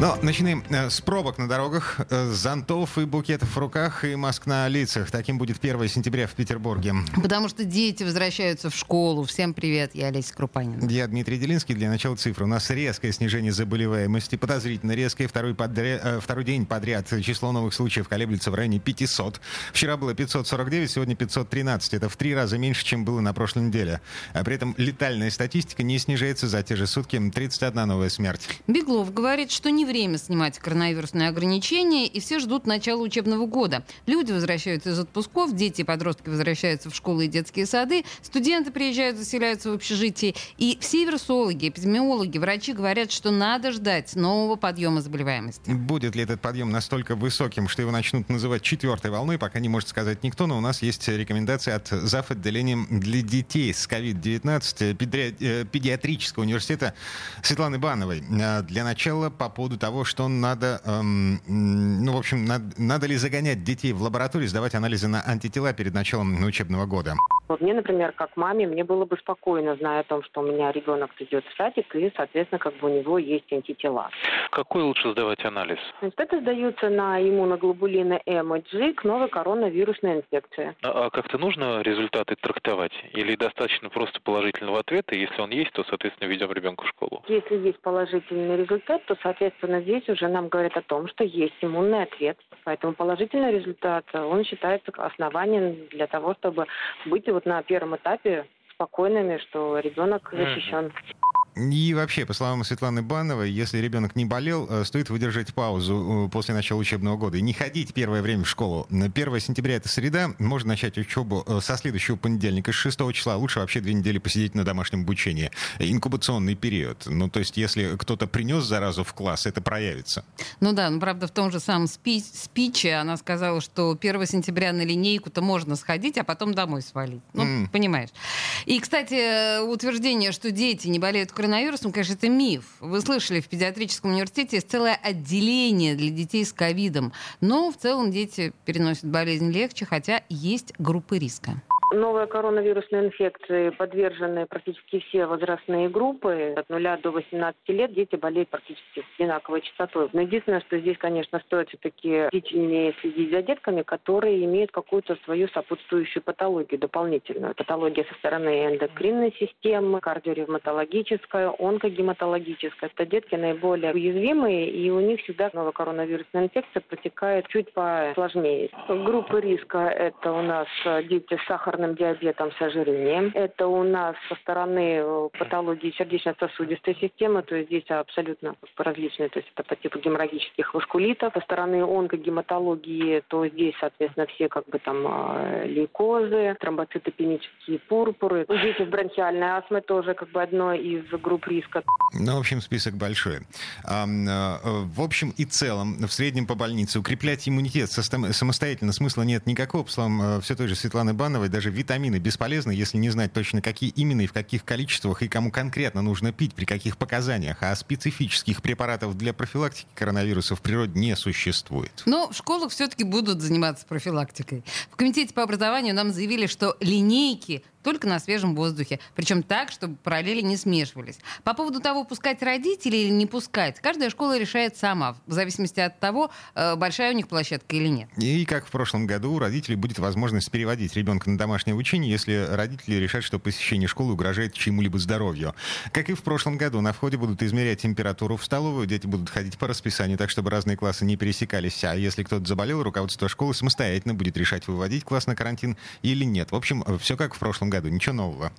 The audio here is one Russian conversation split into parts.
Но начинаем э, с пробок на дорогах, э, зонтов и букетов в руках и маск на лицах. Таким будет 1 сентября в Петербурге. Потому что дети возвращаются в школу. Всем привет, я Олеся Крупанина. Я Дмитрий Делинский. Для начала цифры. У нас резкое снижение заболеваемости, подозрительно резкое. Второй, подряд, э, второй день подряд число новых случаев колеблется в районе 500. Вчера было 549, сегодня 513. Это в три раза меньше, чем было на прошлой неделе. А при этом летальная статистика не снижается за те же сутки. 31 новая смерть. Беглов говорит, что не время снимать коронавирусные ограничения, и все ждут начала учебного года. Люди возвращаются из отпусков, дети и подростки возвращаются в школы и детские сады, студенты приезжают, заселяются в общежитии. И все вирусологи, эпидемиологи, врачи говорят, что надо ждать нового подъема заболеваемости. Будет ли этот подъем настолько высоким, что его начнут называть четвертой волной, пока не может сказать никто, но у нас есть рекомендации от зав. отделения для детей с COVID-19 э, педиатрического университета Светланы Бановой. Э, для начала по поводу того, что надо, эм, ну, в общем, надо, надо ли загонять детей в лабораторию, сдавать анализы на антитела перед началом учебного года? Вот мне, например, как маме, мне было бы спокойно, зная о том, что у меня ребенок идет в садик, и, соответственно, как бы у него есть антитела. Какой лучше сдавать анализ? Значит, это сдаются на иммуноглобулины М и G к новой коронавирусной инфекции. А, а как-то нужно результаты трактовать? Или достаточно просто положительного ответа, если он есть, то, соответственно, ведем ребенка в школу? Если есть положительный результат, то, соответственно, здесь уже нам говорят о том, что есть иммунный ответ. Поэтому положительный результат, он считается основанием для того, чтобы быть вот на первом этапе спокойными, что ребенок защищен. И вообще, по словам Светланы Бановой, если ребенок не болел, э, стоит выдержать паузу э, после начала учебного года и не ходить первое время в школу. 1 сентября это среда, можно начать учебу э, со следующего понедельника, с 6 числа. Лучше вообще две недели посидеть на домашнем обучении. Инкубационный период. Ну, то есть, если кто-то принес заразу в класс, это проявится. Ну да, ну правда, в том же самом спи спиче она сказала, что 1 сентября на линейку-то можно сходить, а потом домой свалить. Ну, mm. понимаешь. И, кстати, утверждение, что дети не болеют коронавирусом, конечно, это миф. Вы слышали, в педиатрическом университете есть целое отделение для детей с ковидом. Но в целом дети переносят болезнь легче, хотя есть группы риска. Новой коронавирусной инфекции подвержены практически все возрастные группы. От 0 до 18 лет дети болеют практически с одинаковой частотой. Но единственное, что здесь, конечно, стоит все-таки бдительнее следить за детками, которые имеют какую-то свою сопутствующую патологию дополнительную. Патология со стороны эндокринной системы, кардиоревматологическая, онкогематологическая. Это детки наиболее уязвимые, и у них всегда новая коронавирусная инфекция протекает чуть посложнее. Группы риска – это у нас дети с сахарной сахарным диабетом с ожирением. Это у нас со стороны э, патологии сердечно-сосудистой системы, то есть здесь абсолютно различные, то есть это по типу геморрагических васкулитов. Со стороны онкогематологии, то здесь, соответственно, все как бы там э, лейкозы, тромбоцитопенические пурпуры. Здесь бронхиальная астма тоже как бы одно из групп риска. Ну, в общем, список большой. А, в общем и целом, в среднем по больнице укреплять иммунитет самостоятельно смысла нет никакого. По словам все той же Светланы Бановой, даже витамины бесполезны, если не знать точно, какие именно и в каких количествах и кому конкретно нужно пить, при каких показаниях. А специфических препаратов для профилактики коронавируса в природе не существует. Но в школах все-таки будут заниматься профилактикой. В Комитете по образованию нам заявили, что линейки только на свежем воздухе. Причем так, чтобы параллели не смешивались. По поводу того, пускать родителей или не пускать, каждая школа решает сама, в зависимости от того, э, большая у них площадка или нет. И как в прошлом году, у родителей будет возможность переводить ребенка на домашнее обучение, если родители решат, что посещение школы угрожает чему-либо здоровью. Как и в прошлом году, на входе будут измерять температуру в столовую, дети будут ходить по расписанию, так чтобы разные классы не пересекались. А если кто-то заболел, руководство школы самостоятельно будет решать, выводить класс на карантин или нет. В общем, все как в прошлом году, ничего нового.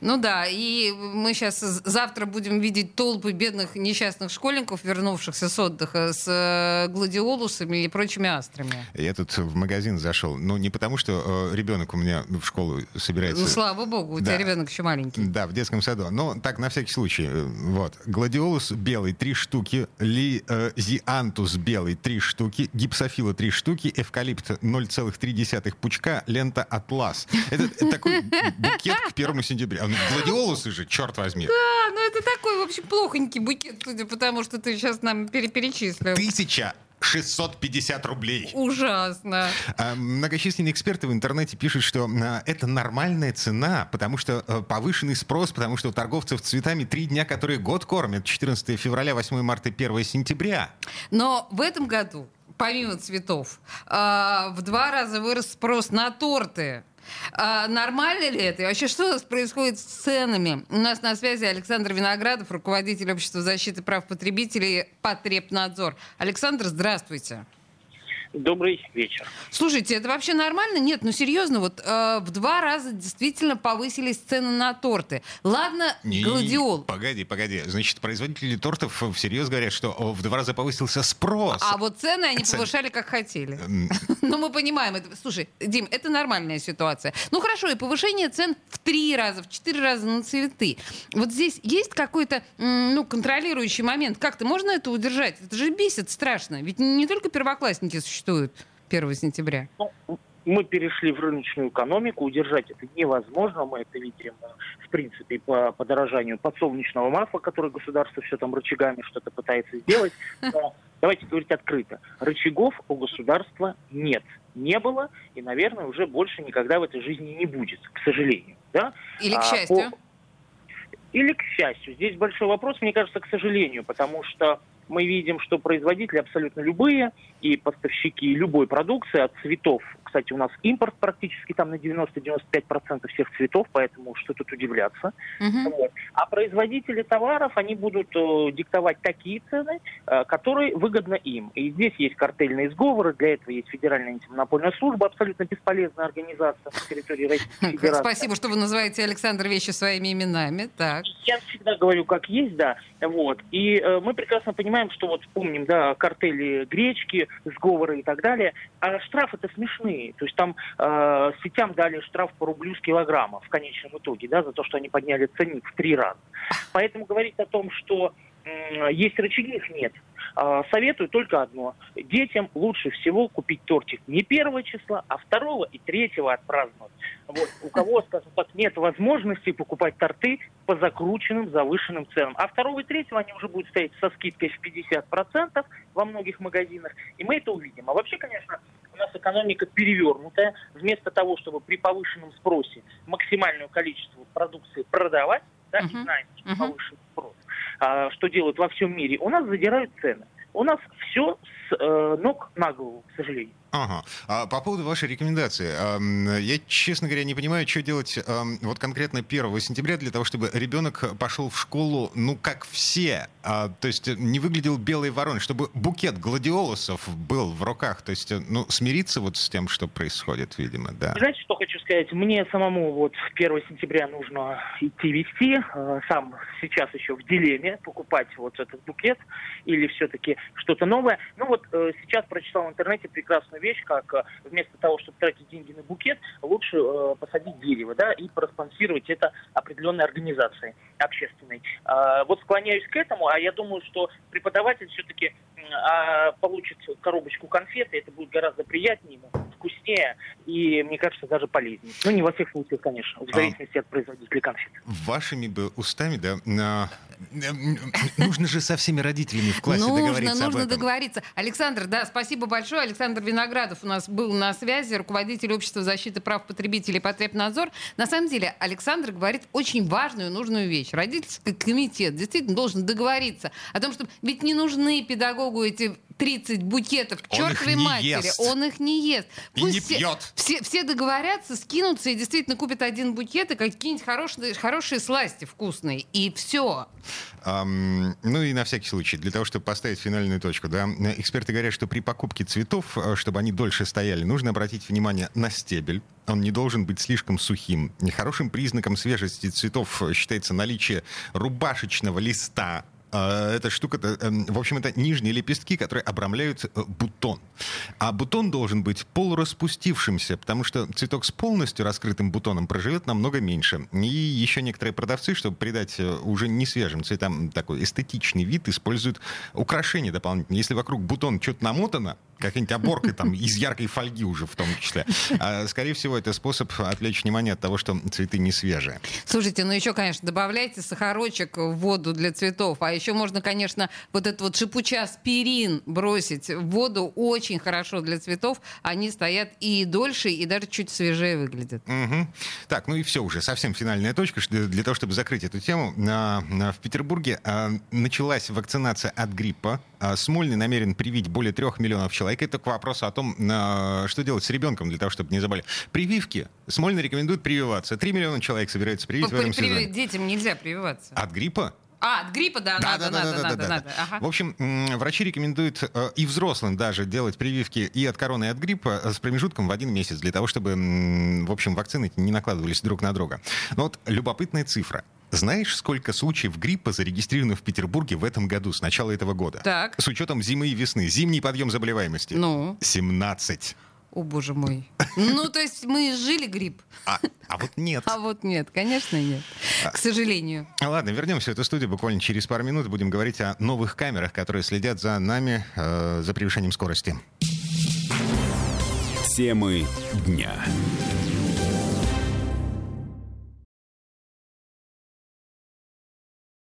Ну да, и мы сейчас завтра будем видеть толпы бедных несчастных школьников, вернувшихся с отдыха с э, гладиолусами и прочими астрами. Я тут в магазин зашел. Ну, не потому, что э, ребенок у меня в школу собирается. Ну, слава богу, у да. тебя ребенок еще маленький. Да, в детском саду. Но так, на всякий случай. Э, вот. Гладиолус белый, три штуки. Лизиантус белый, три штуки. Гипсофила, три штуки. Эвкалипт 0,3 пучка. Лента Атлас. Это такой букет к первому сентября. Гладиолусы же, черт возьми. Да, ну это такой, в общем, плохонький букет, судя по тому, что ты сейчас нам перечислил. Тысяча 650 рублей. Ужасно. А, многочисленные эксперты в интернете пишут, что а, это нормальная цена, потому что а, повышенный спрос, потому что у торговцев цветами три дня, которые год кормят. 14 февраля, 8 марта, 1 сентября. Но в этом году, помимо цветов, в два раза вырос спрос на торты. А, нормально ли это? И вообще, что у нас происходит с ценами? У нас на связи Александр Виноградов, руководитель общества защиты прав потребителей «Потребнадзор». Александр, здравствуйте. Добрый вечер. Слушайте, это вообще нормально? Нет, ну серьезно, вот э, в два раза действительно повысились цены на торты. Ладно, не, гладиол. Погоди, погоди. Значит, производители тортов всерьез говорят, что в два раза повысился спрос. А вот цены они Цен... повышали как хотели. Ну, мы понимаем это. Слушай, Дим, это нормальная ситуация. Ну хорошо, и повышение цен в три раза, в четыре раза на цветы. Вот здесь есть какой-то, ну, контролирующий момент. Как-то можно это удержать? Это же бесит страшно. Ведь не только первоклассники существуют существует 1 сентября? Ну, мы перешли в рыночную экономику, удержать это невозможно. Мы это видим, в принципе, по подорожанию подсолнечного масла, которое государство все там рычагами что-то пытается сделать. Но давайте говорить открыто. Рычагов у государства нет. Не было и, наверное, уже больше никогда в этой жизни не будет, к сожалению. Да? Или к а, счастью. По... Или к счастью. Здесь большой вопрос, мне кажется, к сожалению, потому что мы видим, что производители абсолютно любые и поставщики любой продукции от цветов кстати, у нас импорт практически там на 90-95% всех цветов, поэтому что тут удивляться. Угу. Вот. А производители товаров, они будут э, диктовать такие цены, э, которые выгодны им. И здесь есть картельные сговоры, для этого есть Федеральная антимонопольная служба, абсолютно бесполезная организация на территории Российской Федерации. Спасибо, что вы называете Александр вещи своими именами. Так. Я всегда говорю, как есть, да. Вот. И э, мы прекрасно понимаем, что вот помним, да, картели гречки, сговоры и так далее. А штрафы-то смешные рублей. То есть там э, сетям дали штраф по рублю с килограмма в конечном итоге, да, за то, что они подняли ценник в три раза. Поэтому говорить о том, что есть рычаги, их нет. Э, советую только одно. Детям лучше всего купить тортик не первого числа, а второго и третьего отпраздновать. Вот. У кого, скажем так, нет возможности покупать торты по закрученным, завышенным ценам. А второго и третьего они уже будут стоять со скидкой в 50% во многих магазинах. И мы это увидим. А вообще, конечно, нас экономика перевернутая. Вместо того, чтобы при повышенном спросе максимальное количество продукции продавать, да, uh-huh. знаем, что uh-huh. повышенный спрос, а, что делают во всем мире, у нас задирают цены. У нас все с э, ног на голову, к сожалению. Ага. А по поводу вашей рекомендации. Я, честно говоря, не понимаю, что делать вот конкретно 1 сентября для того, чтобы ребенок пошел в школу, ну, как все. А, то есть не выглядел белой вороной, чтобы букет гладиолусов был в руках. То есть, ну, смириться вот с тем, что происходит, видимо, да. Знаете, что хочу сказать? Мне самому вот 1 сентября нужно идти вести. А, сам сейчас еще в дилемме покупать вот этот букет или все-таки что-то новое. Ну вот э, сейчас прочитал в интернете прекрасную вещь, как э, вместо того, чтобы тратить деньги на букет, лучше э, посадить дерево, да, и проспонсировать это определенной организацией общественной. Э, вот склоняюсь к этому, а я думаю, что преподаватель все-таки э, получит коробочку конфеты, это будет гораздо приятнее ему, вкуснее и, мне кажется, даже полезнее. Ну, не во всех случаях, конечно, в а зависимости а, от производителя конфет. Вашими бы устами, да, нужно же со всеми родителями в классе нужно, договориться Нужно, нужно договориться. Александр, да, спасибо большое. Александр Виноградов у нас был на связи, руководитель общества защиты прав потребителей Потребнадзор. На самом деле, Александр говорит очень важную, нужную вещь. Родительский комитет действительно должен договориться о том, что ведь не нужны педагогу эти 30 букетов к чертовой матери. Ест. Он их не ест. И Пусть не все, пьет. Все, все договорятся, скинутся и действительно купят один букет и какие-нибудь хорошие, хорошие сласти вкусные. И все. Um, ну и на всякий случай, для того, чтобы поставить финальную точку, да, эксперты говорят, что при покупке цветов, э, чтобы они дольше стояли, нужно обратить внимание на стебель. Он не должен быть слишком сухим. Нехорошим признаком свежести цветов считается наличие рубашечного листа эта штука, эм, в общем, это нижние лепестки, которые обрамляют э, бутон. А бутон должен быть полураспустившимся, потому что цветок с полностью раскрытым бутоном проживет намного меньше. И еще некоторые продавцы, чтобы придать э, уже не свежим цветам такой эстетичный вид, используют украшения дополнительные. Если вокруг бутона что-то намотано, какая-нибудь оборка там из яркой фольги уже в том числе. А, скорее всего, это способ отвлечь внимание от того, что цветы не свежие. Слушайте, ну еще, конечно, добавляйте сахарочек в воду для цветов. А еще можно, конечно, вот этот вот шипучий аспирин бросить в воду. Очень хорошо для цветов. Они стоят и дольше, и даже чуть свежее выглядят. Угу. Так, ну и все уже, совсем финальная точка для того, чтобы закрыть эту тему. В Петербурге а, началась вакцинация от гриппа. А, Смольный намерен привить более трех миллионов человек. Это к вопросу о том, а, что делать с ребенком для того, чтобы не заболели. Прививки. Смольный рекомендует прививаться. Три миллиона человек собирается привить в этом сезоне. Детям нельзя прививаться. От гриппа? А, от гриппа, да, да надо, да, надо, да, надо, да, надо. Да. Ага. В общем, врачи рекомендуют э, и взрослым даже делать прививки и от короны, и от гриппа э, с промежутком в один месяц, для того, чтобы, в общем, вакцины не накладывались друг на друга. Но вот любопытная цифра. Знаешь, сколько случаев гриппа зарегистрировано в Петербурге в этом году, с начала этого года? Так. С учетом зимы и весны. Зимний подъем заболеваемости. Ну? 17. О, боже мой. Ну, то есть мы жили грипп. А, а вот нет. А вот нет, конечно, нет. К сожалению. Ладно, вернемся в эту студию буквально через пару минут. Будем говорить о новых камерах, которые следят за нами, э, за превышением скорости. Темы дня.